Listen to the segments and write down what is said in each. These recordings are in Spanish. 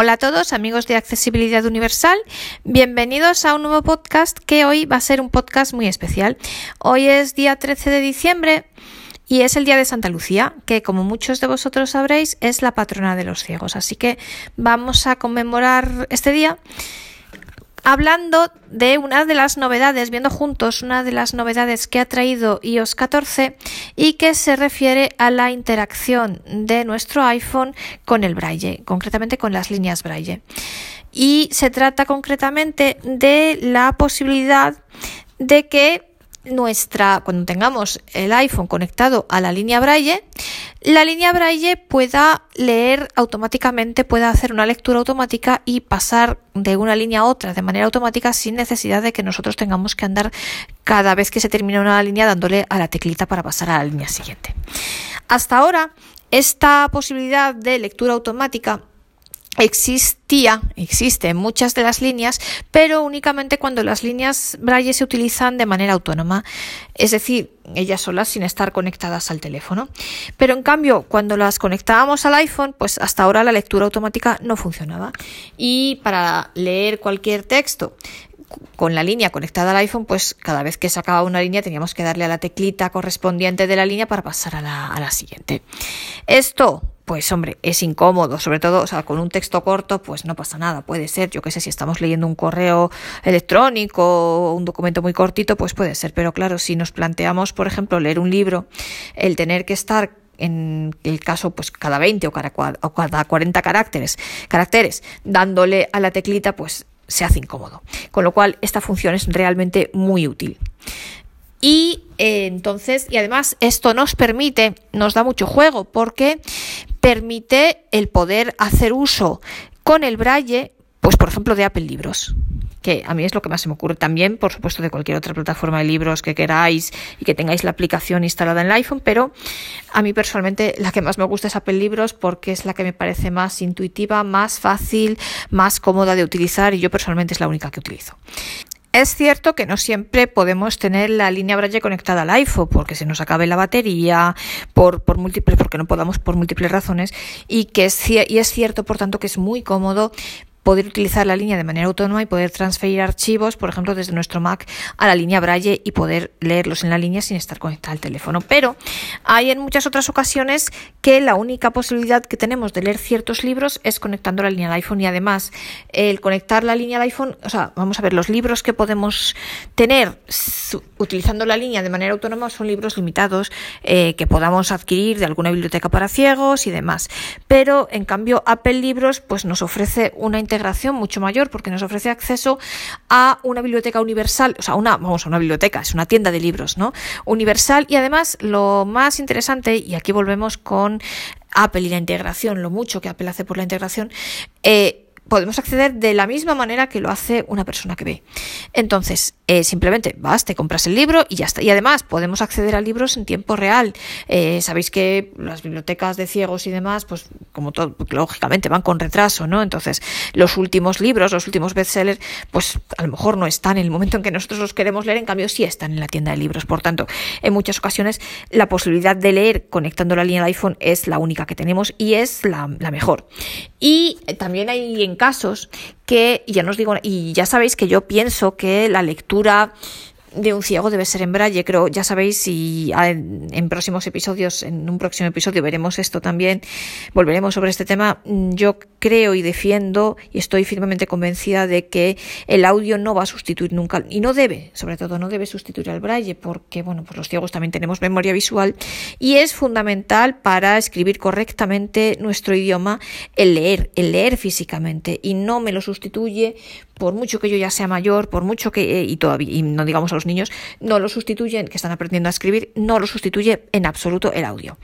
Hola a todos amigos de Accesibilidad Universal, bienvenidos a un nuevo podcast que hoy va a ser un podcast muy especial. Hoy es día 13 de diciembre y es el día de Santa Lucía, que como muchos de vosotros sabréis es la patrona de los ciegos. Así que vamos a conmemorar este día hablando de una de las novedades, viendo juntos una de las novedades que ha traído iOS 14 y que se refiere a la interacción de nuestro iPhone con el braille, concretamente con las líneas braille. Y se trata concretamente de la posibilidad de que nuestra, cuando tengamos el iPhone conectado a la línea Braille, la línea Braille pueda leer automáticamente, pueda hacer una lectura automática y pasar de una línea a otra de manera automática sin necesidad de que nosotros tengamos que andar cada vez que se termina una línea dándole a la teclita para pasar a la línea siguiente. Hasta ahora, esta posibilidad de lectura automática existía, existe en muchas de las líneas, pero únicamente cuando las líneas Braille se utilizan de manera autónoma, es decir, ellas solas sin estar conectadas al teléfono. Pero en cambio, cuando las conectábamos al iPhone, pues hasta ahora la lectura automática no funcionaba. Y para leer cualquier texto con la línea conectada al iPhone, pues cada vez que sacaba una línea teníamos que darle a la teclita correspondiente de la línea para pasar a la, a la siguiente. Esto pues hombre, es incómodo, sobre todo, o sea, con un texto corto, pues no pasa nada, puede ser, yo qué sé, si estamos leyendo un correo electrónico o un documento muy cortito, pues puede ser, pero claro, si nos planteamos, por ejemplo, leer un libro, el tener que estar en el caso, pues cada 20 o cada, o cada 40 caracteres, caracteres, dándole a la teclita, pues se hace incómodo. Con lo cual, esta función es realmente muy útil. Y eh, entonces, y además esto nos permite, nos da mucho juego porque permite el poder hacer uso con el braille, pues por ejemplo de Apple Libros que a mí es lo que más se me ocurre también, por supuesto, de cualquier otra plataforma de libros que queráis y que tengáis la aplicación instalada en el iPhone, pero a mí personalmente la que más me gusta es Apple Libros porque es la que me parece más intuitiva, más fácil, más cómoda de utilizar y yo personalmente es la única que utilizo. Es cierto que no siempre podemos tener la línea Braille conectada al iPhone porque se nos acabe la batería, por, por múltiples, porque no podamos por múltiples razones, y que es, y es cierto, por tanto, que es muy cómodo poder utilizar la línea de manera autónoma y poder transferir archivos, por ejemplo, desde nuestro Mac a la línea Braille y poder leerlos en la línea sin estar conectado al teléfono. Pero hay en muchas otras ocasiones que la única posibilidad que tenemos de leer ciertos libros es conectando la línea al iPhone y además el conectar la línea al iPhone, o sea, vamos a ver, los libros que podemos tener utilizando la línea de manera autónoma son libros limitados eh, que podamos adquirir de alguna biblioteca para ciegos y demás. Pero en cambio Apple Libros pues nos ofrece una integración mucho mayor porque nos ofrece acceso a una biblioteca universal, o sea, una, vamos a una biblioteca, es una tienda de libros, ¿no? Universal y además lo más interesante, y aquí volvemos con Apple y la integración, lo mucho que Apple hace por la integración, eh, podemos acceder de la misma manera que lo hace una persona que ve. Entonces, eh, simplemente vas, te compras el libro y ya está. Y además podemos acceder a libros en tiempo real. Eh, sabéis que las bibliotecas de ciegos y demás, pues como todo, lógicamente van con retraso, ¿no? Entonces, los últimos libros, los últimos bestsellers, pues a lo mejor no están en el momento en que nosotros los queremos leer, en cambio sí están en la tienda de libros. Por tanto, en muchas ocasiones la posibilidad de leer conectando la línea del iPhone es la única que tenemos y es la, la mejor. Y también hay en casos que, ya nos digo, y ya sabéis que yo pienso que la lectura de un ciego debe ser en braille, creo, ya sabéis, y en, próximos episodios, en un próximo episodio veremos esto también, volveremos sobre este tema. Mm, yo creo y defiendo y estoy firmemente convencida de que el audio no va a sustituir nunca, y no debe, sobre todo no debe sustituir al braille, porque, bueno, pues los ciegos también tenemos memoria visual y es fundamental para escribir correctamente nuestro idioma el leer, el leer físicamente, y no me lo sustituye por mucho que yo ya sea mayor, por mucho que, eh, y todavía, y no digamos a los niños, no lo sustituyen, que están aprendiendo a escribir, no lo sustituye en absoluto el audio.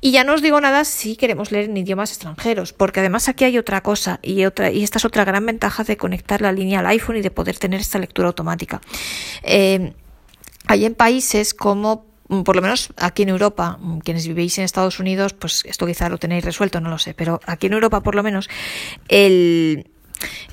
Y ya no os digo nada si queremos leer en idiomas extranjeros, porque además aquí hay otra cosa, y, otra, y esta es otra gran ventaja de conectar la línea al iPhone y de poder tener esta lectura automática. Eh, hay en países como por lo menos aquí en Europa, quienes vivís en Estados Unidos, pues esto quizá lo tenéis resuelto, no lo sé, pero aquí en Europa por lo menos el,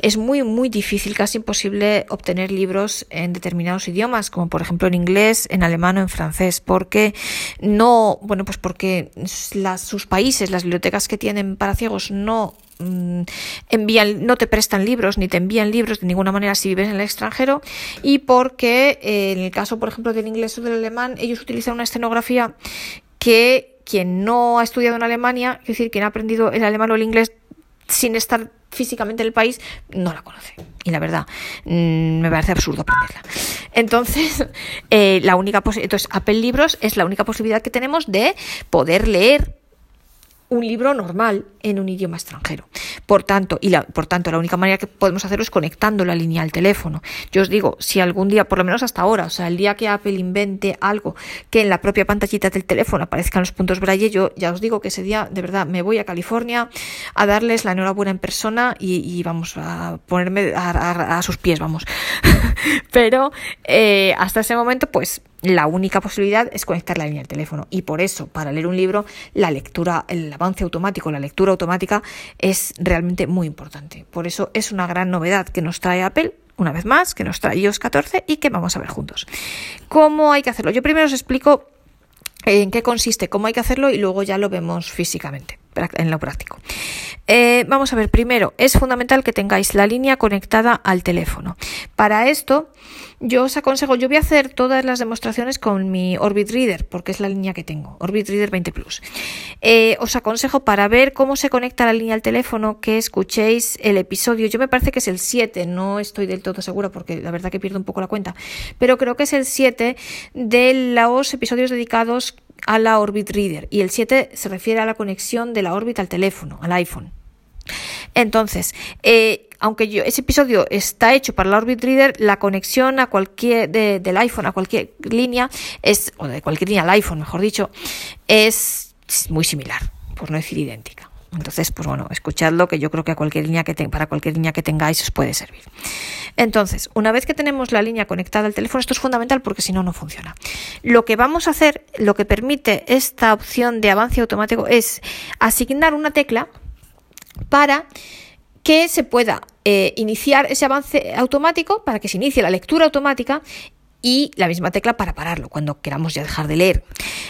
es muy, muy difícil, casi imposible obtener libros en determinados idiomas, como por ejemplo en inglés, en alemán o en francés, porque no, bueno, pues porque las, sus países, las bibliotecas que tienen para ciegos no mm, envían, no te prestan libros ni te envían libros de ninguna manera si vives en el extranjero y porque eh, en el caso, por ejemplo, del inglés o del alemán, ellos utilizan una escenografía que quien no ha estudiado en Alemania, es decir, quien ha aprendido el alemán o el inglés sin estar físicamente en el país, no la conoce. Y la verdad, mm, me parece absurdo aprenderla. Entonces, eh, la única entonces, Apple Libros es la única posibilidad que tenemos de poder leer un libro normal en un idioma extranjero. Por tanto, y la, por tanto, la única manera que podemos hacerlo es conectando la línea al teléfono. Yo os digo, si algún día, por lo menos hasta ahora, o sea, el día que Apple invente algo que en la propia pantallita del teléfono aparezcan los puntos braille, yo ya os digo que ese día, de verdad, me voy a California a darles la enhorabuena en persona y, vamos a ponerme a, sus pies, vamos. Pero eh, hasta ese momento, pues la única posibilidad es conectar la línea al teléfono. Y por eso, para leer un libro, la lectura, el avance automático, la lectura automática es realmente muy importante. Por eso es una gran novedad que nos trae Apple una vez más, que nos trae iOS 14 y que vamos a ver juntos. ¿Cómo hay que hacerlo? Yo primero os explico en qué consiste, cómo hay que hacerlo y luego ya lo vemos físicamente, en lo práctico. Eh, vamos a ver, primero, es fundamental que tengáis la línea conectada al teléfono. Para esto, yo os aconsejo, yo voy a hacer todas las demostraciones con mi Orbit Reader, porque es la línea que tengo, Orbit Reader 20 Plus. Eh, os aconsejo para ver cómo se conecta la línea al teléfono que escuchéis el episodio. Yo me parece que es el 7, no estoy del todo segura porque la verdad que pierdo un poco la cuenta, pero creo que es el 7 de los episodios dedicados a la Orbit Reader y el 7 se refiere a la conexión de la Orbit al teléfono, al iPhone. Entonces, eh, aunque yo, ese episodio está hecho para la Orbit Reader, la conexión a cualquier del iPhone a cualquier línea es, o de cualquier línea al iPhone, mejor dicho, es muy similar, por no decir idéntica. Entonces, pues bueno, escuchadlo que yo creo que cualquier línea que para cualquier línea que tengáis os puede servir. Entonces, una vez que tenemos la línea conectada al teléfono, esto es fundamental porque si no, no funciona. Lo que vamos a hacer, lo que permite esta opción de avance automático es asignar una tecla para que se pueda eh, iniciar ese avance automático, para que se inicie la lectura automática y la misma tecla para pararlo cuando queramos ya dejar de leer.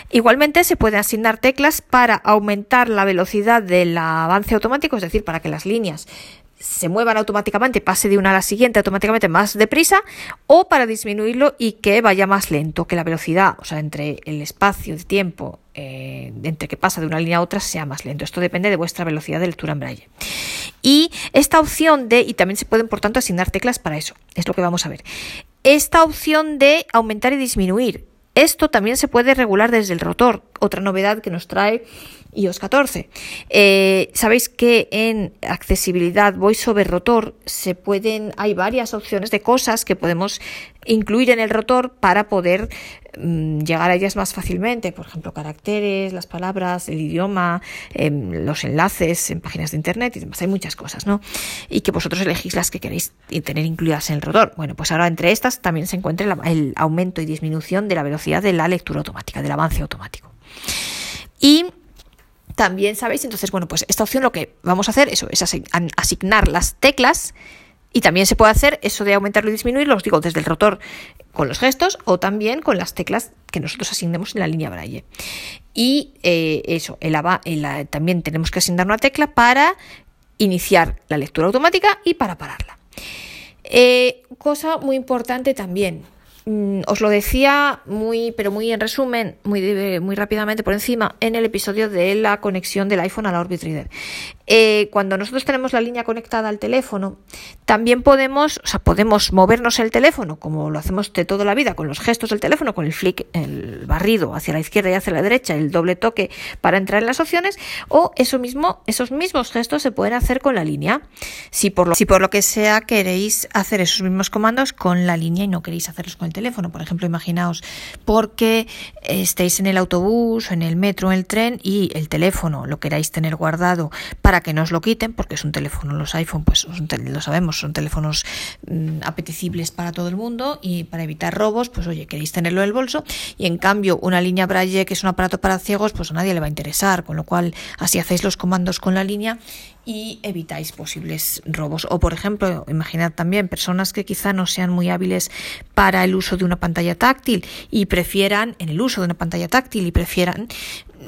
Igualmente se pueden asignar teclas para aumentar la velocidad del avance automático, es decir, para que las líneas se muevan automáticamente, pase de una a la siguiente automáticamente más deprisa, o para disminuirlo y que vaya más lento, que la velocidad, o sea, entre el espacio de tiempo eh, entre que pasa de una línea a otra sea más lento. Esto depende de vuestra velocidad de lectura en braille. Y esta opción de, y también se pueden por tanto asignar teclas para eso, es lo que vamos a ver. Esta opción de aumentar y disminuir, esto también se puede regular desde el rotor, otra novedad que nos trae iOS 14. Eh, Sabéis que en accesibilidad voice over rotor se pueden, hay varias opciones de cosas que podemos incluir en el rotor para poder mm, llegar a ellas más fácilmente. Por ejemplo, caracteres, las palabras, el idioma, em, los enlaces en páginas de internet y demás. Hay muchas cosas, ¿no? Y que vosotros elegís las que queréis tener incluidas en el rotor. Bueno, pues ahora entre estas también se encuentra el aumento y disminución de la velocidad de la lectura automática, del avance automático. Y también sabéis, entonces, bueno, pues esta opción lo que vamos a hacer eso, es asignar las teclas y también se puede hacer eso de aumentarlo y disminuirlo, os digo, desde el rotor con los gestos o también con las teclas que nosotros asignemos en la línea braille. Y eh, eso, el, también tenemos que asignar una tecla para iniciar la lectura automática y para pararla. Eh, cosa muy importante también, os lo decía muy, pero muy en resumen, muy, muy rápidamente por encima, en el episodio de la conexión del iPhone a la Orbit Reader. Eh, cuando nosotros tenemos la línea conectada al teléfono, también podemos, o sea, podemos movernos el teléfono, como lo hacemos de toda la vida, con los gestos del teléfono, con el flick, el barrido hacia la izquierda y hacia la derecha, el doble toque para entrar en las opciones, o eso mismo, esos mismos gestos se pueden hacer con la línea. Si por lo, si por lo que sea queréis hacer esos mismos comandos con la línea y no queréis hacerlos con teléfono. Por ejemplo, imaginaos porque estéis en el autobús, en el metro, en el tren y el teléfono lo queráis tener guardado para que no os lo quiten, porque es un teléfono, los iPhone, pues lo sabemos, son teléfonos mm, apetecibles para todo el mundo y para evitar robos, pues oye, queréis tenerlo en el bolso y en cambio una línea Braille que es un aparato para ciegos, pues a nadie le va a interesar, con lo cual así hacéis los comandos con la línea y evitáis posibles robos. O, por ejemplo, imaginad también personas que quizá no sean muy hábiles para el uso de una pantalla táctil y prefieran, en el uso de una pantalla táctil y prefieran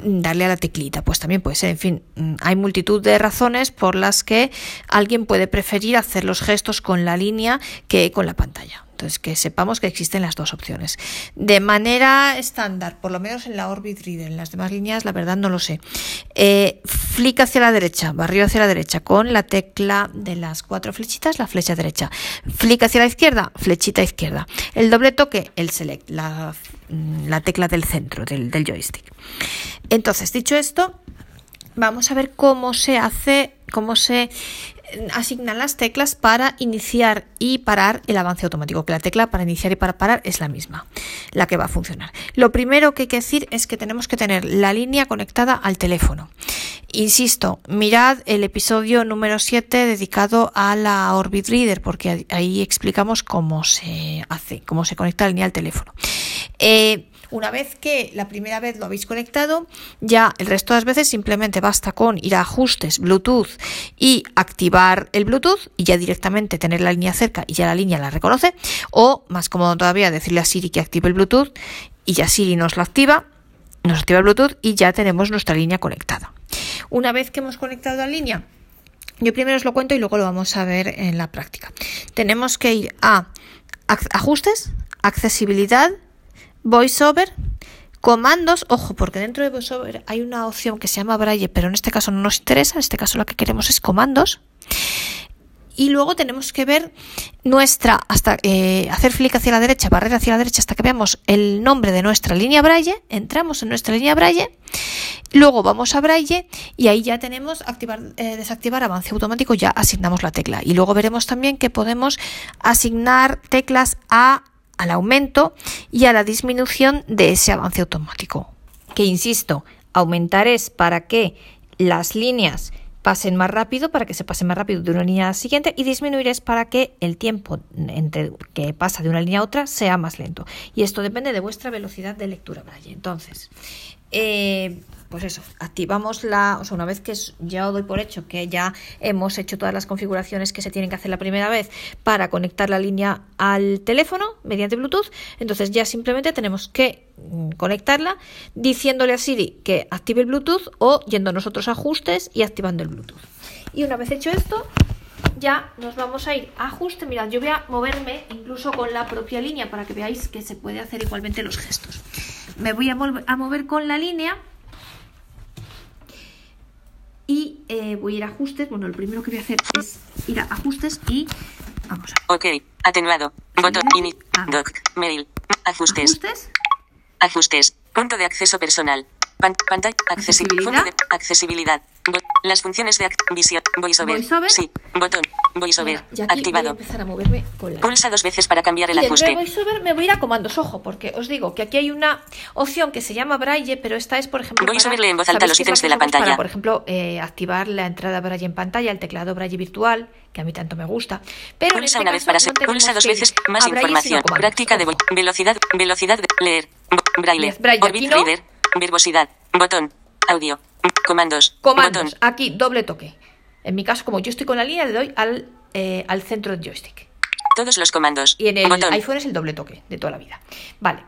darle a la teclita. Pues también puede ser, en fin, hay multitud de razones por las que alguien puede preferir hacer los gestos con la línea que con la pantalla. Entonces, que sepamos que existen las dos opciones. De manera estándar, por lo menos en la Orbit Reader, en las demás líneas, la verdad no lo sé. Eh, flick hacia la derecha, barrio hacia la derecha, con la tecla de las cuatro flechitas, la flecha derecha. Flick hacia la izquierda, flechita izquierda. El doble toque, el select, la, mm, tecla del centro del, del joystick. Entonces, dicho esto, vamos a ver cómo se hace, cómo se asignan las teclas para iniciar y parar el avance automático, que la tecla para iniciar y para parar es la misma, la que va a funcionar. Lo primero que hay que decir es que tenemos que tener la línea conectada al teléfono. Insisto, mirad el episodio número 7 dedicado a la Orbit Reader, porque ahí explicamos cómo se hace, cómo se conecta la línea al teléfono. Eh, una vez que la primera vez lo habéis conectado, ya el resto de las veces simplemente basta con ir a ajustes Bluetooth y activar el Bluetooth y ya directamente tener la línea cerca y ya la línea la reconoce. O más cómodo todavía decirle a Siri que active el Bluetooth y ya Siri nos lo activa, nos activa el Bluetooth y ya tenemos nuestra línea conectada. Una vez que hemos conectado la línea, yo primero os lo cuento y luego lo vamos a ver en la práctica. Tenemos que ir a ajustes, accesibilidad, VoiceOver, comandos, ojo, porque dentro de VoiceOver hay una opción que se llama Braille, pero en este caso no nos interesa, en este caso lo que queremos es comandos. Y luego tenemos que ver nuestra, hasta eh, hacer flick hacia la derecha, barrer hacia la derecha hasta que veamos el nombre de nuestra línea Braille. Entramos en nuestra línea Braille, luego vamos a Braille y ahí ya tenemos activar, eh, desactivar avance automático, ya asignamos la tecla. Y luego veremos también que podemos asignar teclas a al aumento y a la disminución de ese avance automático. Que insisto, aumentar es para que las líneas pasen más rápido, para que se pase más rápido de una línea a la siguiente, y disminuir es para que el tiempo entre que pasa de una línea a otra sea más lento. Y esto depende de vuestra velocidad de lectura Braille. Entonces, eh, pues eso, activamos la, o sea, una vez que ya doy por hecho que ya hemos hecho todas las configuraciones que se tienen que hacer la primera vez para conectar la línea al teléfono mediante Bluetooth, entonces ya simplemente tenemos que mm, conectarla diciéndole a Siri que active el Bluetooth o yendo nosotros a ajustes y activando el Bluetooth. Y una vez hecho esto, ya nos vamos a ir a ajuste. Mirad, yo voy a moverme incluso con la propia línea para que veáis que se puede hacer igualmente los gestos. Me voy a mover con la línea y eh, voy a ir a ajustes. Bueno, lo primero que voy a hacer es ir a ajustes y vamos a. Ok, atenuado. Botón init. Doc. Mail. Ajustes. Ajustes. Ajustes. Punto de acceso personal. Pantalla. Accesibilidad. accesibilidad. Las funciones de visión. VoiceOver. VoiceOver. Sí. Botón. VoiceOver. activado. Voy a empezar a moverme con la Pulsa dos veces para cambiar el y ajuste. VoiceOver me voy a ir a comandos. Ojo, porque os digo que aquí hay una opción que se llama Braille, pero esta es, por ejemplo. VoiceOver lee en voz alta los ítems de la pantalla. Para, por ejemplo, eh, activar la entrada Braille en pantalla, el teclado Braille virtual, que a mí tanto me gusta. Pero pulsa este una vez para ser. pulsa dos veces más información. Práctica de velocidad. Velocidad de leer. Braille. Braille Orbit Reader. Verbosidad. Botón. Audio. Comandos. Comandos. Aquí, doble toque. En mi caso, como yo estoy con la línea, le doy al, eh, al centro del joystick. Todos los comandos. Y en el iPhone es el doble toque de toda la vida. Vale.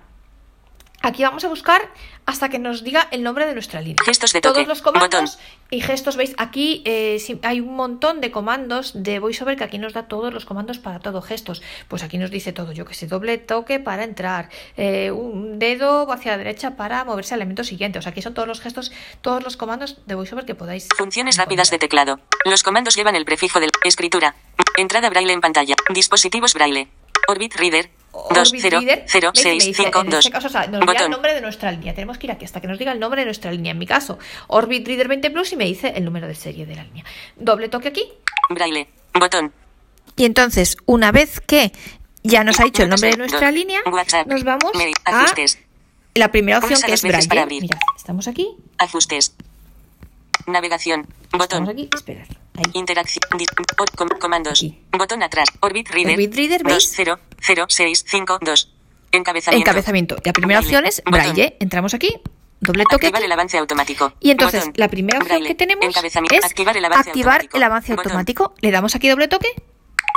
Aquí vamos a buscar hasta que nos diga el nombre de nuestra línea. Gestos de toque. Todos los comandos y gestos, veis, aquí eh, hay un montón de comandos de VoiceOver que aquí nos da todos los comandos para todo, gestos. Pues aquí nos dice todo, yo que sé, doble toque para entrar, eh, un dedo hacia la derecha para moverse al elemento siguiente. O sea, aquí son todos los gestos, todos los comandos de VoiceOver que podáis. Funciones rápidas de teclado. Los comandos llevan el prefijo de escritura. Entrada braille en pantalla. Dispositivos braille. Orbit Reader. 2, 0, 0, 6, 5, 2. En este caso, o sea, nos diga el nombre de nuestra línea. Tenemos que ir aquí hasta que nos diga el nombre de nuestra línea. En mi caso, Orbit Reader 20 Plus y me dice el número de serie de la línea. Doble toque aquí. Braille. Botón. Y entonces, una vez que ya nos ha dicho el nombre de nuestra línea, nos vamos a la primera opción que es Braille. Mira, estamos aquí. Ajustes. Navegación. Botón. Estamos aquí. Interacción. comandos. Botón atrás. Orbit Reader. Orbit Reader, 2, 0, 0, 6, 5, 2. Encabezamiento. Encabezamiento. La primera opción es Braille. Entramos aquí. doble toque. Activar el avance automático. Y entonces Botón. la primera opción Braille. que tenemos es activar el avance activar automático. el avance Botón. automático. Le damos aquí doble toque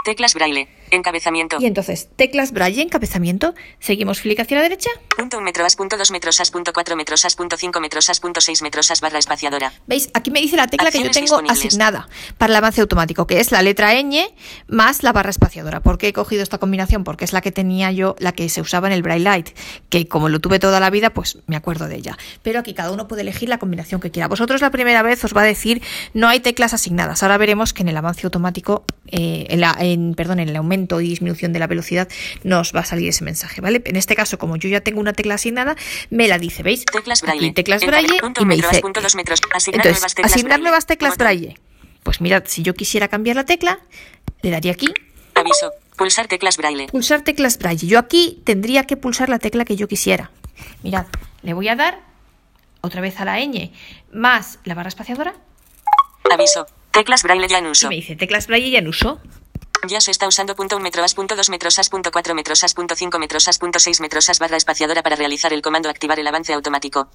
Teclas braille. Encabezamiento. y entonces teclas braille, encabezamiento. Seguimos clic hacia la derecha. Punto un metro as, punto dos metros as, punto cuatro metros as, punto cinco metros as, punto seis metros as, barra espaciadora. ¿Veis? Aquí me dice la tecla que yo tengo asignada para el avance automático, que es la letra ñ más la barra espaciadora. ¿Por qué he cogido esta combinación? Porque es la que tenía yo, la que se usaba en el Braille Light, que como lo tuve toda la vida, pues me acuerdo de ella. Pero aquí cada uno puede elegir la combinación que quiera. Vosotros la primera vez os va a decir no hay teclas asignadas. Ahora veremos que en el avance automático, eh, en la- en, perdón, en el aumento y disminución de la velocidad nos va a salir ese mensaje, ¿vale? En este caso, como yo ya tengo una tecla asignada, me la dice, ¿veis? Teclas Aquí braille. teclas y me dice. Asignar entonces, nuevas teclas asignar nuevas teclas braille. Pues mirad, si yo quisiera cambiar la tecla, le daría aquí, Aviso. Pulsar teclas braille. pulsar teclas braille. Yo aquí tendría que pulsar la tecla que yo quisiera. Mirad, le voy a dar otra vez a la ñ más la barra espaciadora Aviso. Teclas braille ya en y uso. me dice teclas braille ya en uso. Ya se está usando punto un metro as, punto dos metros as, punto cuatro metros as, punto cinco metros as, punto seis metros as, barra espaciadora para realizar el comando activar el avance automático.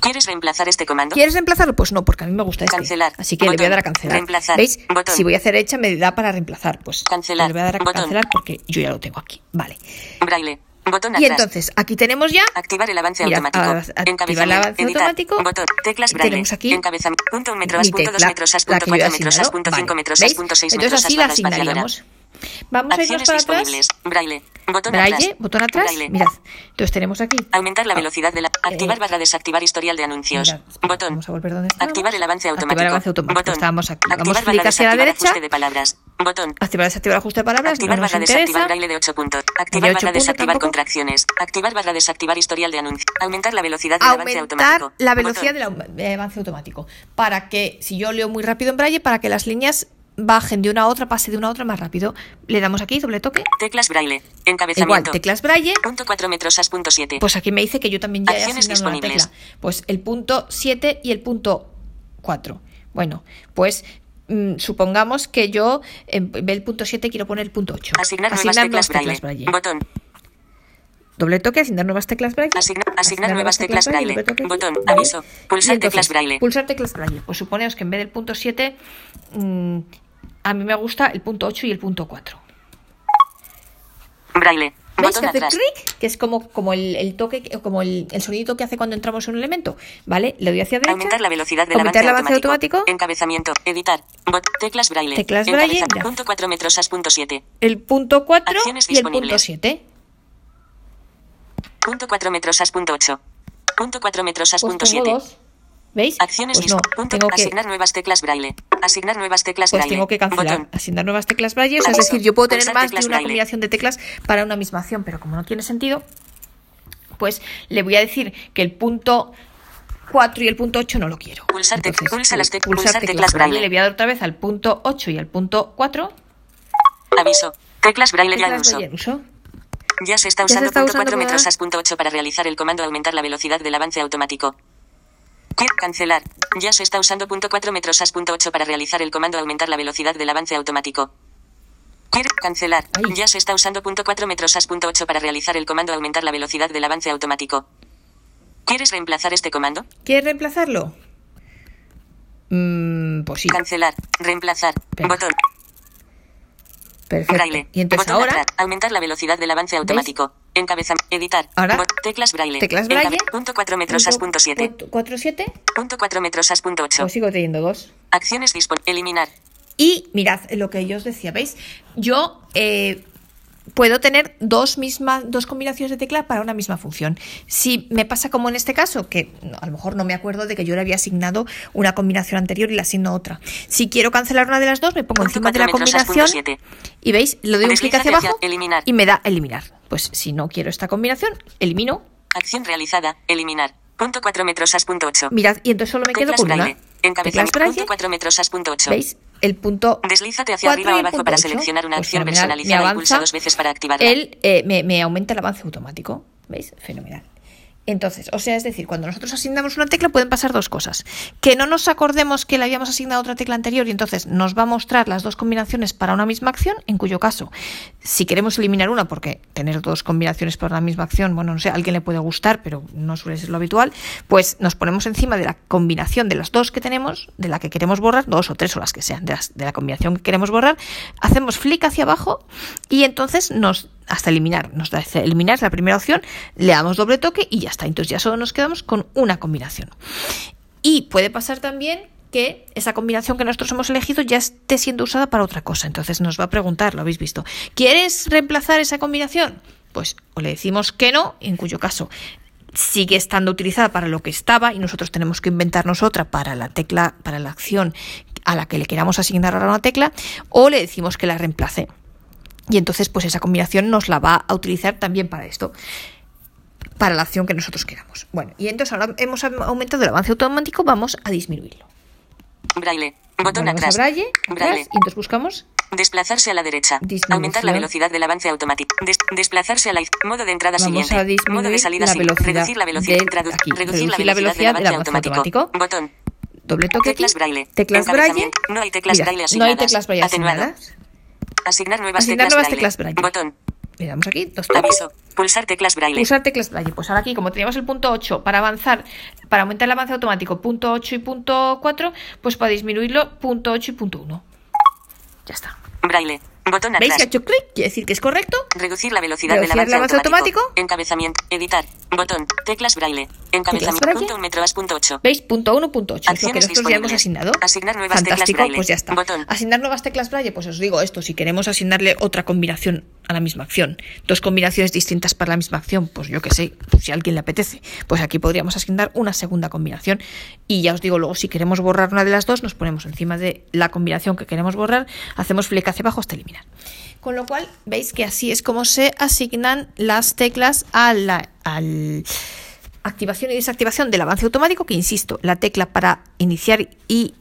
¿Quieres reemplazar este comando? ¿Quieres reemplazarlo? Pues no, porque a mí me gusta este. Cancelar. Así que le voy a dar a cancelar. Reemplazar. ¿Veis? Botón. Si voy a hacer hecha me da para reemplazar. Pues Cancelar. le voy a dar a Botón. cancelar porque yo ya lo tengo aquí. Vale. Braille. Botón Y entonces, aquí tenemos ya Activar el avance Mirad, automático. a- activar el avance Editar. automático. Botón. Teclas braille. tenemos aquí Encabezamiento. Punto un metro as, mi punto dos tecla, metros as, punto cuatro metros as, punto cinco metros as, punto seis metros as, así la barra espaciadora. asignaríamos. Vamos a irnos Acciones para atrás. Braille. Botón Braille, atrás. botón atrás. Braille. Mirad. Entonces tenemos aquí. Aumentar la velocidad de la. Activar eh, barra desactivar historial de anuncios. Mirad, espera, Botón. Vamos a volver donde estábamos. Activar el avance automático. Activar el avance automático. Botón. Estábamos aquí. Activar barra hacia la desactivar derecha. ajuste de palabras. Botón. Activar desactivar ajuste de palabras. Activar no nos barra desactivar interesa. braille de 8 puntos. Activar ocho barra puntos desactivar tampoco. contracciones. Activar barra desactivar historial de anuncios. Aumentar la velocidad del avance automático. la velocidad del de avance automático. Para que, si yo leo muy rápido en braille, para que las líneas bajen de una a otra, pase de una a otra más rápido. Le damos aquí, doble toque. Teclas braille. Igual, Encabezamiento. teclas braille. Punto 4 metros as punto 7. Pues aquí me dice que yo también ya he Acciones una disponibles. tecla. Pues el punto 7 y el punto 4. Bueno, pues mm, supongamos que yo en vez del punto 7 quiero poner el punto 8. Asignar, nuevas teclas braille. Botón. Doble toque, asignar nuevas teclas braille. Asigna- asignar nuevas teclas braille. doble toque aquí. Botón, aviso. Pulsar entonces, teclas braille. Pulsar teclas braille. Pues suponeos que en vez del punto 7, mm, a mí me gusta el punto 8 y el punto 4. Braille. ¿Veis que hace clic? Que es como, como el, el toque, que- como el, el sonido que hace cuando entramos en un elemento. ¿Vale? Le doy hacia derecha. Aumentar la velocidad del aumentar avance, el avance automático. automático. Encabezamiento. Editar. Bot- teclas braille. Teclas braille. Punto 4 metros as punto 7. El punto 4 Acciones y el punto disponibles. 7. Punto 4 metros as punto 8. Punto 4 metros as Pues punto tengo 7. dos. ¿Veis? Acciones pues no, tengo que, Asignar nuevas teclas braille. Asignar nuevas teclas pues braille. tengo que cancelar. Botón. Asignar nuevas teclas braille. O sea, es decir, yo puedo tener Pulsar más de teclas una braille. combinación de teclas para una misma acción, pero como no tiene sentido, pues le voy a decir que el punto 4 y el punto 8 no lo quiero. Pulsar tec- pulsa las tec- pulsar pulsar teclas braille. Le voy a dar otra vez al punto 8 y al punto 4. Aviso. Teclas braille ya en Teclas uso. braille en uso. Ya se está Ya se usando está punto usando 4 para- metros as punto 8 para realizar el comando aumentar la velocidad del avance automático. Quiero cancelar. Ya se está usando punto 4 metros as punto 8 para realizar el comando aumentar la velocidad del avance automático. Quiero cancelar. Ahí. Ya se está usando punto 4 metros as punto 8 para realizar el comando aumentar la velocidad del avance automático. ¿Quieres reemplazar este comando? ¿Quieres reemplazarlo? Mm, pues sí. Cancelar. Reemplazar. Venga. Botón. Perfecto. Braille. Y entonces Botón ahora, atrás. Aumentar la velocidad del avance automático. Encabeza. Editar. Ahora, teclas braille. teclas braille. Encabe- Punto 4 metros as punto 7. 4, 7. Punto 4 metros as punto 8. Pues sigo teniendo dos. Acciones disponibles. Eliminar. Y mirad lo que yo os decía, ¿veis? Yo eh, puedo tener dos mismas, dos combinaciones de tecla para una misma función. Si me pasa como en este caso, que a lo mejor no me acuerdo de que yo le había asignado una combinación anterior y le asigno otra. Si quiero cancelar una de las dos, me pongo encima de la 4 metros as punto combinación 7. y veis, le doy un clic hacia abajo eliminar. y me da eliminar. Pues si no quiero esta combinación, elimino. Acción realizada. Eliminar. Punto 4 metros as punto 8. Mirad, y entonces solo me quedo con una. Encabezamiento. Punto 4 metros as punto 8. ¿Veis? El punto Deslízate hacia 4 arriba y o abajo para 8. seleccionar una Pues acción personalizada Me y pulsa dos veces para activarla. Él eh, me, me aumenta el avance automático. ¿Veis? Fenomenal. Entonces, o sea, es decir, cuando nosotros asignamos una tecla pueden pasar dos cosas. Que no nos acordemos que le habíamos asignado otra tecla anterior y entonces nos va a mostrar las dos combinaciones para una misma acción, en cuyo caso, si queremos eliminar una, porque tener dos combinaciones para una misma acción, bueno, no sé, a alguien le puede gustar, pero no suele ser lo habitual, pues nos ponemos encima de la combinación de las dos que tenemos, de la que queremos borrar, dos o tres o las que sean, de, de la combinación que queremos borrar, hacemos flick hacia abajo y entonces nos hasta eliminar. Nos da eliminar es la primera opción, le damos doble toque y ya está. Entonces ya solo nos quedamos con una combinación. Y puede pasar también que esa combinación que nosotros hemos elegido ya esté siendo usada para otra cosa. Entonces nos va a preguntar, lo habéis visto, ¿quieres reemplazar esa combinación? Pues o le decimos que no, en cuyo caso sigue estando utilizada para lo que estaba y nosotros tenemos que inventarnos otra para la tecla, para la acción a la que le queramos asignar ahora una tecla, o le decimos que la reemplace. Y entonces, pues esa combinación nos la va a utilizar también para esto, para la acción que nosotros queramos. Bueno, y entonces ahora hemos aumentado el avance automático, vamos a disminuirlo. Braille. Botón atrás. braille, braille. y entonces buscamos Desplazarse a la derecha. Aumentar la velocidad del avance automático. desplazarse a la modo de entrada Vamos siguiente. A modo de salida la velocidad reducir la velocidad, de, aquí. reducir, reducir la velocidad, del avance, automático. Botón. Doble toque. Teclas braille. Teclas braille. No hay teclas braille asignadas. No hay teclas braille asignadas. Asignar nuevas, Asignar teclas, nuevas teclas braille. Botón. Le damos aquí, dos toques. Pulsar teclas braille. Pulsar teclas braille. Pues ahora aquí, como teníamos el punto 8 para avanzar, para aumentar el avance automático, punto 8 y punto 4, pues para disminuirlo, punto 8 y punto 1. Ya está. Braille. Botón atrás. ¿Veis que ha hecho clic? Quiere decir que es correcto. Reducir la velocidad Reducir del avance, avance automático. automático. Encabezamiento. Editar. Botón. Teclas braille. Encabezamiento. Punto un metro punto 8. ¿Veis? Punto 1, punto 8. Es lo que nosotros ya hemos asignado. Asignar nuevas Fantástico, teclas braille. pues ya está. Botón. Asignar nuevas teclas braille, pues os digo esto. Si queremos asignarle otra combinación a la misma acción, dos combinaciones distintas para la misma acción, pues yo que sé, pues si a alguien le apetece, pues aquí podríamos asignar una segunda combinación. Y ya os digo, luego si queremos borrar una de las dos, nos ponemos encima de la combinación que queremos borrar, hacemos flick hacia abajo hasta Con lo cual, veis que así es como se asignan las teclas a la activación y desactivación del avance automático, que insisto, la tecla para iniciar y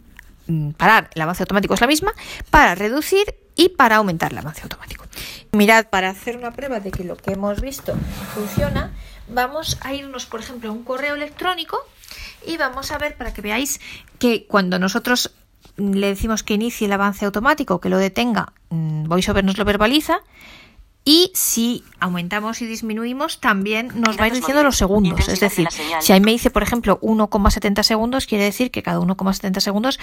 mm, parar el avance automático es la misma, para reducir y para aumentar el avance automático. Mirad, para hacer una prueba de que lo que hemos visto funciona, vamos a irnos, por ejemplo, a un correo electrónico y vamos a ver para que veáis que cuando nosotros le decimos que inicie el avance automático, que lo detenga, mm, VoiceOver nos lo verbaliza. Y si aumentamos y disminuimos, también nos va a ir diciendo los segundos. Es decir, si ahí me dice, por ejemplo, 1,70 segundos, quiere decir que cada 1,70 segundos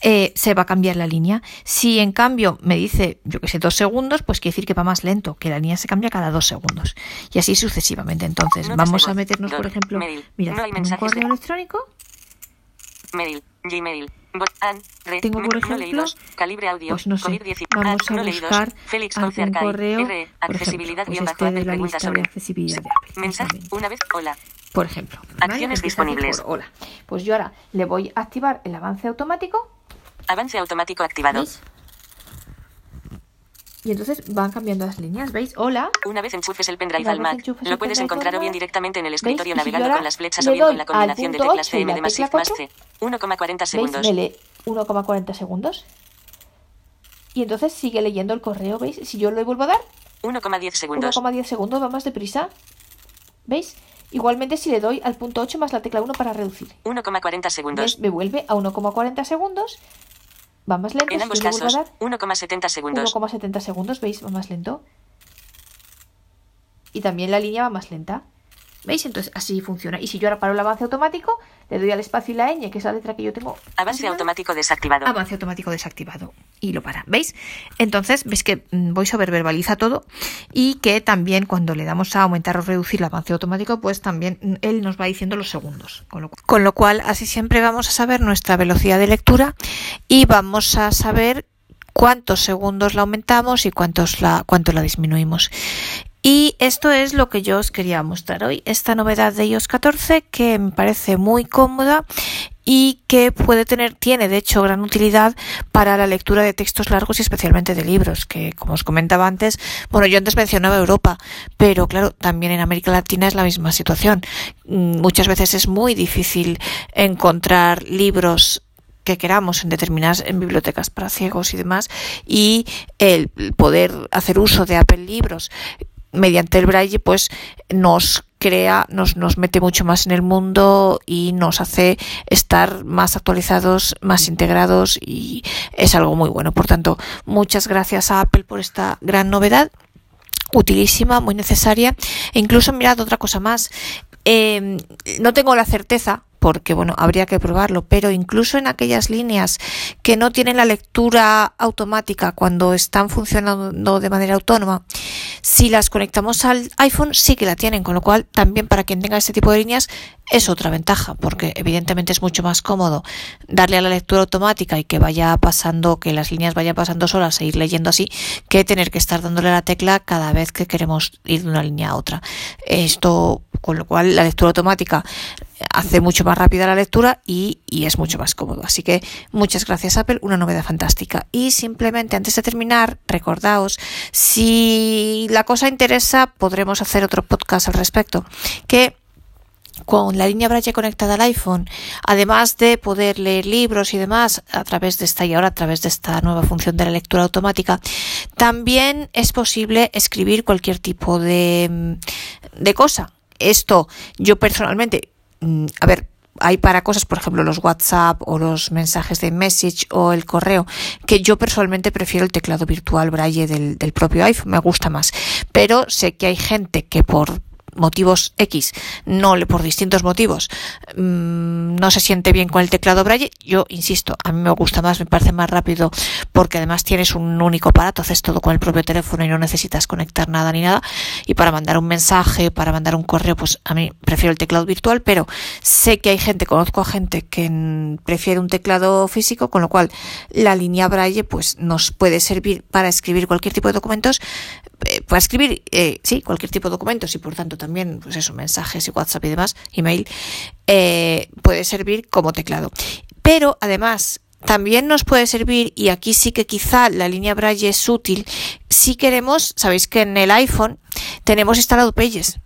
eh, se va a cambiar la línea. Si en cambio me dice, yo que sé, 2 segundos, pues quiere decir que va más lento, que la línea se cambia cada 2 segundos. Y así sucesivamente. Entonces, vamos a meternos, por ejemplo, mira, en un correo electrónico. Mail, Gmail, tengo, por ejemplo, calibre audio, pues no sé, vamos a buscar algún correo, por ejemplo, pues este de la lista de accesibilidad de Apple. Mensaje, una vez, hola. Por ejemplo, acciones disponibles. Hola. Pues yo ahora le voy a activar el avance automático. Avance automático activado. ¿Veis? Y entonces van cambiando las líneas, ¿veis? Hola. Una vez enchufes el pendrive al Mac, lo puedes encontrar o bien directamente en el escritorio navegando con las flechas o bien con la combinación de teclas CM de más Shift más C. 1,40 segundos. ¿Veis? Me lee 1,40 segundos. Y entonces sigue leyendo el correo, ¿veis? Si yo le vuelvo a dar. 1,10 segundos. 1,10 segundos, va más deprisa. ¿Veis? Igualmente si le doy al punto 8 más la tecla 1 para reducir. 1,40 segundos. ¿Veis? Me vuelve a 1,40 segundos Va más lento. En ambos casos, 1,70 segundos. 1,70 segundos, ¿veis? Va más lento. Y también la línea va más lenta. ¿Veis? Entonces así funciona. Y si yo ahora paro el avance automático, le doy al espacio y la ñ, que es la letra que yo tengo. Avance automático desactivado. Avance automático desactivado. Y lo para. ¿Veis? Entonces, veis que mm, VoiceOver verbaliza todo y que también cuando le damos a aumentar o reducir el avance automático, pues también mm, él nos va diciendo los segundos. Con lo, cual, con lo cual, así siempre vamos a saber nuestra velocidad de lectura y vamos a saber cuántos segundos la aumentamos y cuántos la, cuánto la disminuimos. Y esto es lo que yo os quería mostrar hoy, esta novedad de iOS 14 que me parece muy cómoda y que puede tener, tiene de hecho gran utilidad para la lectura de textos largos y especialmente de libros, que como os comentaba antes, bueno, yo antes mencionaba Europa, pero claro, también en América Latina es la misma situación. Mm, muchas veces es muy difícil encontrar libros que queramos en determinadas en bibliotecas para ciegos y demás y el poder hacer uso de Apple Libros mediante el braille pues nos crea, nos, nos mete mucho más en el mundo y nos hace estar más actualizados, más integrados y es algo muy bueno. Por tanto, muchas gracias a Apple por esta gran novedad utilísima, muy necesaria. E incluso, mirad, otra cosa más. Eh, no tengo la certeza, porque bueno, habría que probarlo, pero incluso en aquellas líneas que no tienen la lectura automática cuando están funcionando de manera autónoma, si las conectamos al iPhone sí que la tienen, con lo cual también para quien tenga este tipo de líneas es otra ventaja, porque evidentemente es mucho más cómodo darle a la lectura automática y que vaya pasando, que las líneas vayan pasando solas e ir leyendo así, que tener que estar dándole la tecla cada vez que queremos ir de una línea a otra. Esto, con lo cual la lectura automática hace mucho más rápida la lectura y, es mucho más cómodo. Así que muchas gracias Apple, una novedad fantástica. Y simplemente antes de terminar, recordaos, si la cosa interesa, podremos hacer otro podcast al respecto. Que con la línea Braille conectada al iPhone, además de poder leer libros y demás a través de esta y ahora a través de esta nueva función de la lectura automática, también es posible escribir cualquier tipo de, de cosa. Esto yo personalmente Mm, a ver, hay para cosas, por ejemplo, los WhatsApp o los mensajes de message o el correo, que yo personalmente prefiero el teclado virtual Braille del, del propio iPhone, me gusta más. Pero sé que hay gente que por motivos X, no por distintos motivos, mm, no se siente bien con el teclado Braille, yo insisto, a mí me gusta más, me parece más rápido porque además tienes un único aparato, haces todo con el propio teléfono y no necesitas conectar nada ni nada. Y para mandar un mensaje, para mandar un correo, pues a mí prefiero el teclado virtual, pero sé que hay gente, conozco a gente que prefiere un teclado físico, con lo cual la línea Braille pues nos puede servir para escribir cualquier tipo de documentos, eh, para escribir, eh, sí, cualquier tipo de documentos y por tanto también, pues eso, mensajes y WhatsApp y demás, email, eh, puede servir como teclado. Pero además, también nos puede servir, y aquí sí que quizá la línea Braille es útil, si queremos, sabéis que en el iPhone tenemos instalado Pages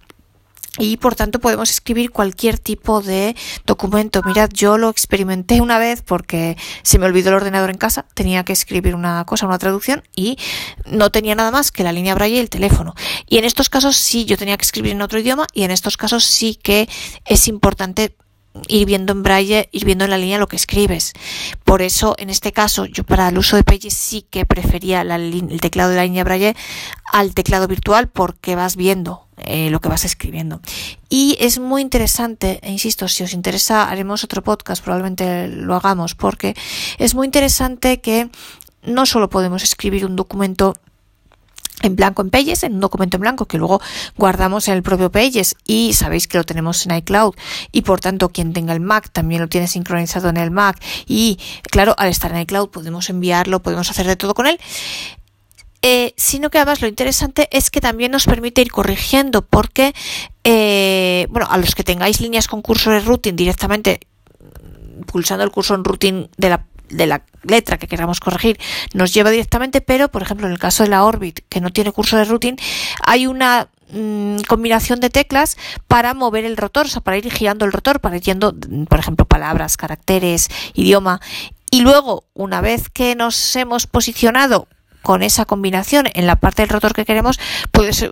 y por tanto podemos escribir cualquier tipo de documento. Mirad, yo lo experimenté una vez porque se me olvidó el ordenador en casa, tenía que escribir una cosa, una traducción y no tenía nada más que la línea braille y el teléfono. Y en estos casos sí, yo tenía que escribir en otro idioma y en estos casos sí que es importante ir viendo en braille, ir viendo en la línea lo que escribes. Por eso, en este caso, yo para el uso de Pages sí que prefería el teclado de la línea braille al teclado virtual porque vas viendo eh, lo que vas escribiendo. Y es muy interesante, e insisto, si os interesa, haremos otro podcast, probablemente lo hagamos, porque es muy interesante que no solo podemos escribir un documento en blanco en Pages, en un documento en blanco que luego guardamos en el propio Pages y sabéis que lo tenemos en iCloud y por tanto quien tenga el Mac también lo tiene sincronizado en el Mac y claro, al estar en iCloud podemos enviarlo, podemos hacer de todo con él. Eh, sino que además lo interesante es que también nos permite ir corrigiendo porque, eh, bueno, a los que tengáis líneas con cursores routing directamente pulsando el cursor en routing de la de la letra que queramos corregir nos lleva directamente, pero por ejemplo en el caso de la Orbit que no tiene curso de routing, hay una mm, combinación de teclas para mover el rotor, o sea, para ir girando el rotor, para ir yendo, por ejemplo, palabras, caracteres, idioma. Y luego, una vez que nos hemos posicionado con esa combinación en la parte del rotor que queremos,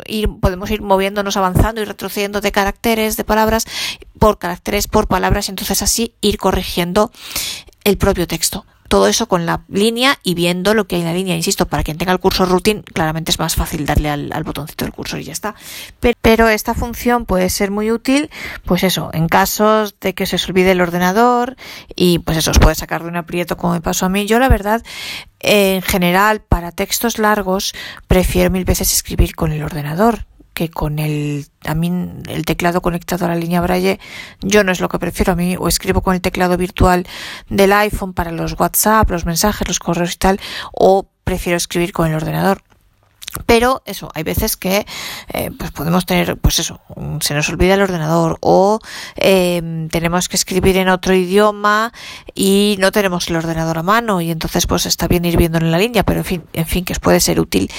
ir, podemos ir moviéndonos, avanzando y retrocediendo de caracteres, de palabras, por caracteres, por palabras, entonces así ir corrigiendo el propio texto. Todo eso con la línea y viendo lo que hay en la línea. Insisto, para quien tenga el curso routine, claramente es más fácil darle al, botoncito del curso y ya está. Pero, esta función puede ser muy útil, pues eso, en casos de que se os olvide el ordenador y pues eso os puede sacar de un aprieto como me pasó a mí. Yo la verdad, en general, para textos largos, prefiero mil veces escribir con el ordenador que con el a el teclado conectado a la línea Braille yo no es lo que prefiero a mí o escribo con el teclado virtual del iPhone para los WhatsApp, los mensajes, los correos y tal o prefiero escribir con el ordenador. Pero eso, hay veces que eh, pues podemos tener, pues eso, se nos olvida el ordenador o em, tenemos que escribir en otro idioma y no tenemos el ordenador a mano y entonces pues está bien ir viendo en la línea, pero en fin, en fin, que os puede ser útil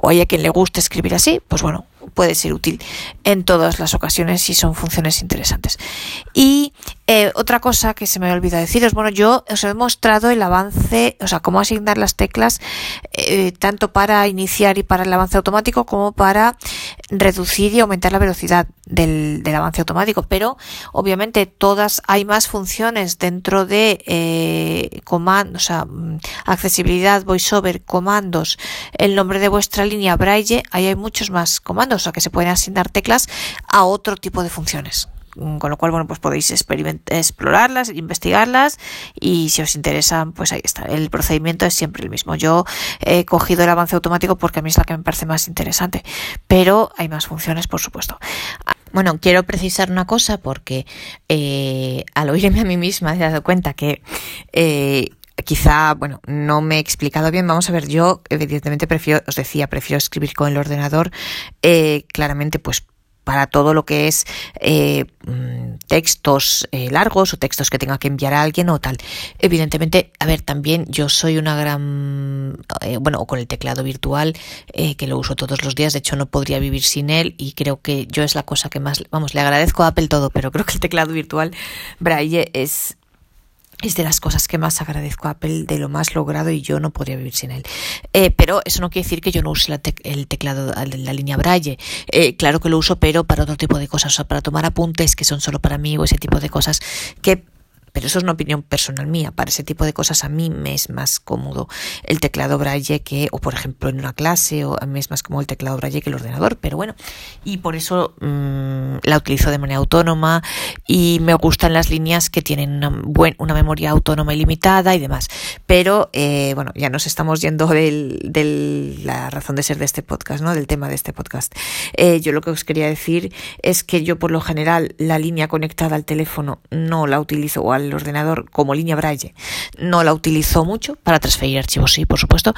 o hay a quien le guste escribir así, pues bueno, puede ser útil en todas las ocasiones y son funciones interesantes. Y eh, otra cosa que se me olvidado deciros, bueno, yo os he mostrado el avance, o sea, cómo asignar las teclas eh, tanto para iniciar y para el avance automático como para reducir y aumentar la velocidad del, avance automático. Pero obviamente todas hay más funciones dentro de eh, comandos, o sea, mm, accesibilidad, voiceover, comandos, el nombre de vuestra línea Braille, ahí hay muchos más comandos, o sea que se pueden asignar teclas a otro tipo de funciones. Mm, con lo cual bueno pues podéis explorarlas investigarlas y si os interesan pues ahí está. El procedimiento es siempre el mismo. Yo he cogido el avance automático porque a mí es la que me parece más interesante pero hay más funciones por supuesto. Ah, bueno, quiero precisar una cosa porque eh, al oírme a mí misma he dado cuenta que eh, quizá, bueno, no me he explicado bien. Vamos a ver, yo evidentemente prefiero, os decía, prefiero escribir con el ordenador, eh, claramente pues para todo lo que es eh, mm, textos eh, largos o textos que tenga que enviar a alguien o tal. Evidentemente, a ver, también yo soy una gran, bueno, con el teclado virtual que lo uso todos los días, de hecho no podría vivir sin él y creo que yo es la cosa que más, vamos, le agradezco a Apple todo, pero creo que el teclado virtual Braille es es de las cosas que más agradezco a Apple, de lo más logrado y yo no podría vivir sin él. Eh, pero eso no quiere decir que yo no use el teclado de la línea Braille. Eh, claro que lo uso, pero para otro tipo de cosas, o sea, para tomar apuntes que son solo para mí o ese tipo de cosas que pero eso es una opinión personal mía. Para ese tipo de cosas a mí me es más cómodo el teclado Braille que, o por ejemplo en una clase, o a mí es más cómodo el teclado Braille que el ordenador, pero bueno, y por eso mm, la utilizo de manera autónoma y me gustan las líneas que tienen una, memoria autónoma ilimitada y demás. Pero eh, bueno, ya nos estamos yendo de la razón de ser de este podcast, ¿no? Del tema de este podcast. Eh, yo lo que os quería decir es que yo por lo general la línea conectada al teléfono no la utilizo o el ordenador como línea Braille. No la utilizo mucho para transferir archivos, sí, por supuesto.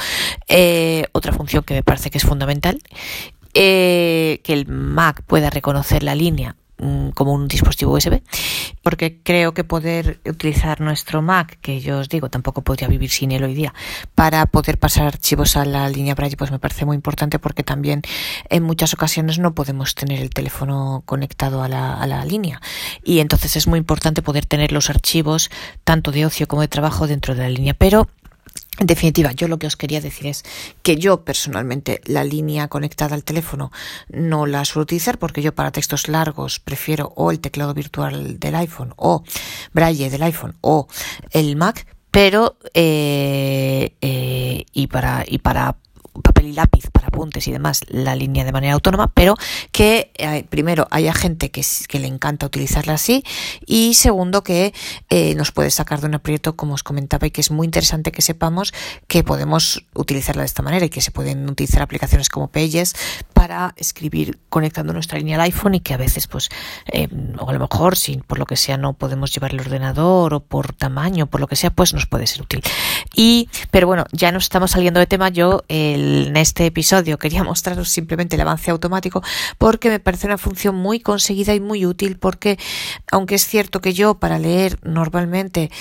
Eh, otra función que me parece que es fundamental, eh, que el Mac pueda reconocer la línea como un dispositivo USB, porque creo que poder utilizar nuestro Mac, que yo os digo, tampoco podría vivir sin él hoy día, para poder pasar archivos a la línea Braille, pues me parece muy importante porque también en muchas ocasiones no podemos tener el teléfono conectado a la, a la línea. Y entonces es muy importante poder tener los archivos tanto de ocio como de trabajo dentro de la línea, pero en definitiva, yo lo que os quería decir es que yo personalmente la línea conectada al teléfono no la suelo utilizar porque yo para textos largos prefiero o el teclado virtual del iPhone o Braille del iPhone o el Mac, pero eh, eh, y para y para papel y lápiz para apuntes y demás la línea de manera autónoma, pero que eh, primero haya gente que, que, le encanta utilizarla así y segundo que eh, nos puede sacar de un aprieto como os comentaba y que es muy interesante que sepamos que podemos utilizarla de esta manera y que se pueden utilizar aplicaciones como Pages para escribir conectando nuestra línea al iPhone y que a veces pues eh, o a lo mejor si por lo que sea no podemos llevar el ordenador o por tamaño por lo que sea pues nos puede ser útil. Y pero bueno ya nos estamos saliendo de tema. Yo en este episodio quería mostraros simplemente el avance automático porque me parece una función muy conseguida y muy útil porque aunque es cierto que yo para leer normalmente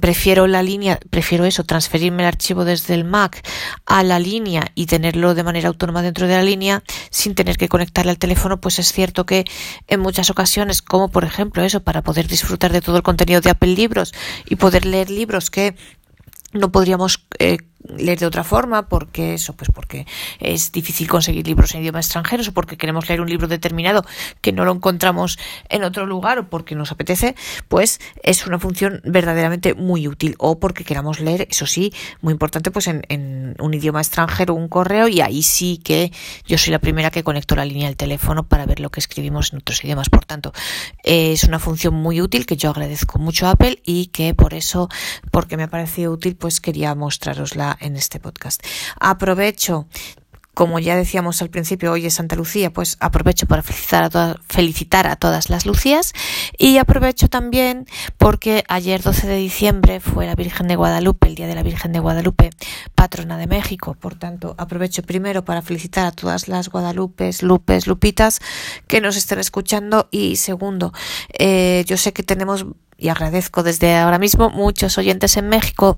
prefiero la línea, prefiero eso, transferirme el archivo desde el Mac a la línea y tenerlo de manera autónoma dentro de la línea sin tener que conectarle al teléfono, pues es cierto que en muchas ocasiones, como por ejemplo eso, para poder disfrutar de todo el contenido de Apple Libros y poder leer libros que no podríamos eh, leer de otra forma, porque eso, pues porque es difícil conseguir libros en idioma extranjeros o porque queremos leer un libro determinado que no lo encontramos en otro lugar o porque nos apetece, pues es una función verdaderamente muy útil o porque queramos leer, eso sí, muy importante, pues en, en un idioma extranjero, un correo y ahí sí que yo soy la primera que conecto la línea del teléfono para ver lo que escribimos en otros idiomas. Por tanto, es una función muy útil que yo agradezco mucho a Apple y que por eso, porque me ha parecido útil, pues quería mostrarosla en este podcast. Aprovecho como ya decíamos al principio, hoy es Santa Lucía, pues aprovecho para felicitar a, todas, felicitar a todas las Lucías y aprovecho también porque ayer 12 de diciembre fue la Virgen de Guadalupe, el Día de la Virgen de Guadalupe, patrona de México. Por tanto, aprovecho primero para felicitar a todas las Guadalupes, Lupes, Lupitas que nos estén escuchando y segundo, eh, yo sé que tenemos y agradezco desde ahora mismo muchos oyentes en México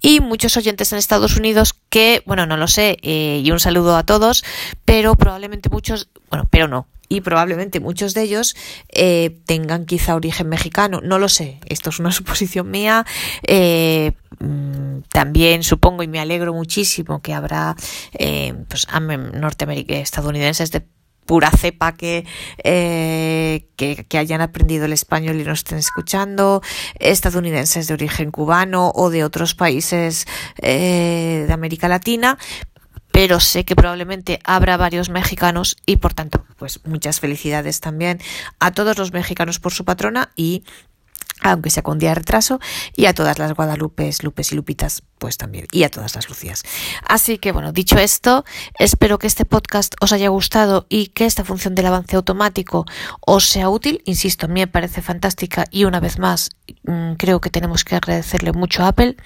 y muchos oyentes en Estados Unidos que, bueno, no lo sé, eh, y un saludo a todos, pero probablemente muchos, bueno, pero no, y probablemente muchos de ellos eh, tengan quizá origen mexicano. No lo sé, esto es una suposición mía. Eh, mm, también supongo y me alegro muchísimo que habrá eh, pues, norteamericanos, estadounidenses de pura cepa que, que, que, hayan aprendido el español y nos estén escuchando, estadounidenses de origen cubano o de otros países de América Latina, pero sé que probablemente habrá varios mexicanos y por tanto, pues muchas felicidades también a todos los mexicanos por su patrona y aunque sea con día de retraso, y a todas las Guadalupes, Lupes y Lupitas, pues también, y a todas las Lucías. Así que bueno, dicho esto, espero que este podcast os haya gustado y que esta función del avance automático os sea útil. Insisto, a mí me parece fantástica y una vez más mm, creo que tenemos que agradecerle mucho a Apple.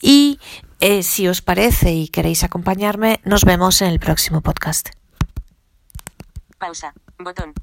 Y eh, si os parece y queréis acompañarme, nos vemos en el próximo podcast. Pausa. Botón.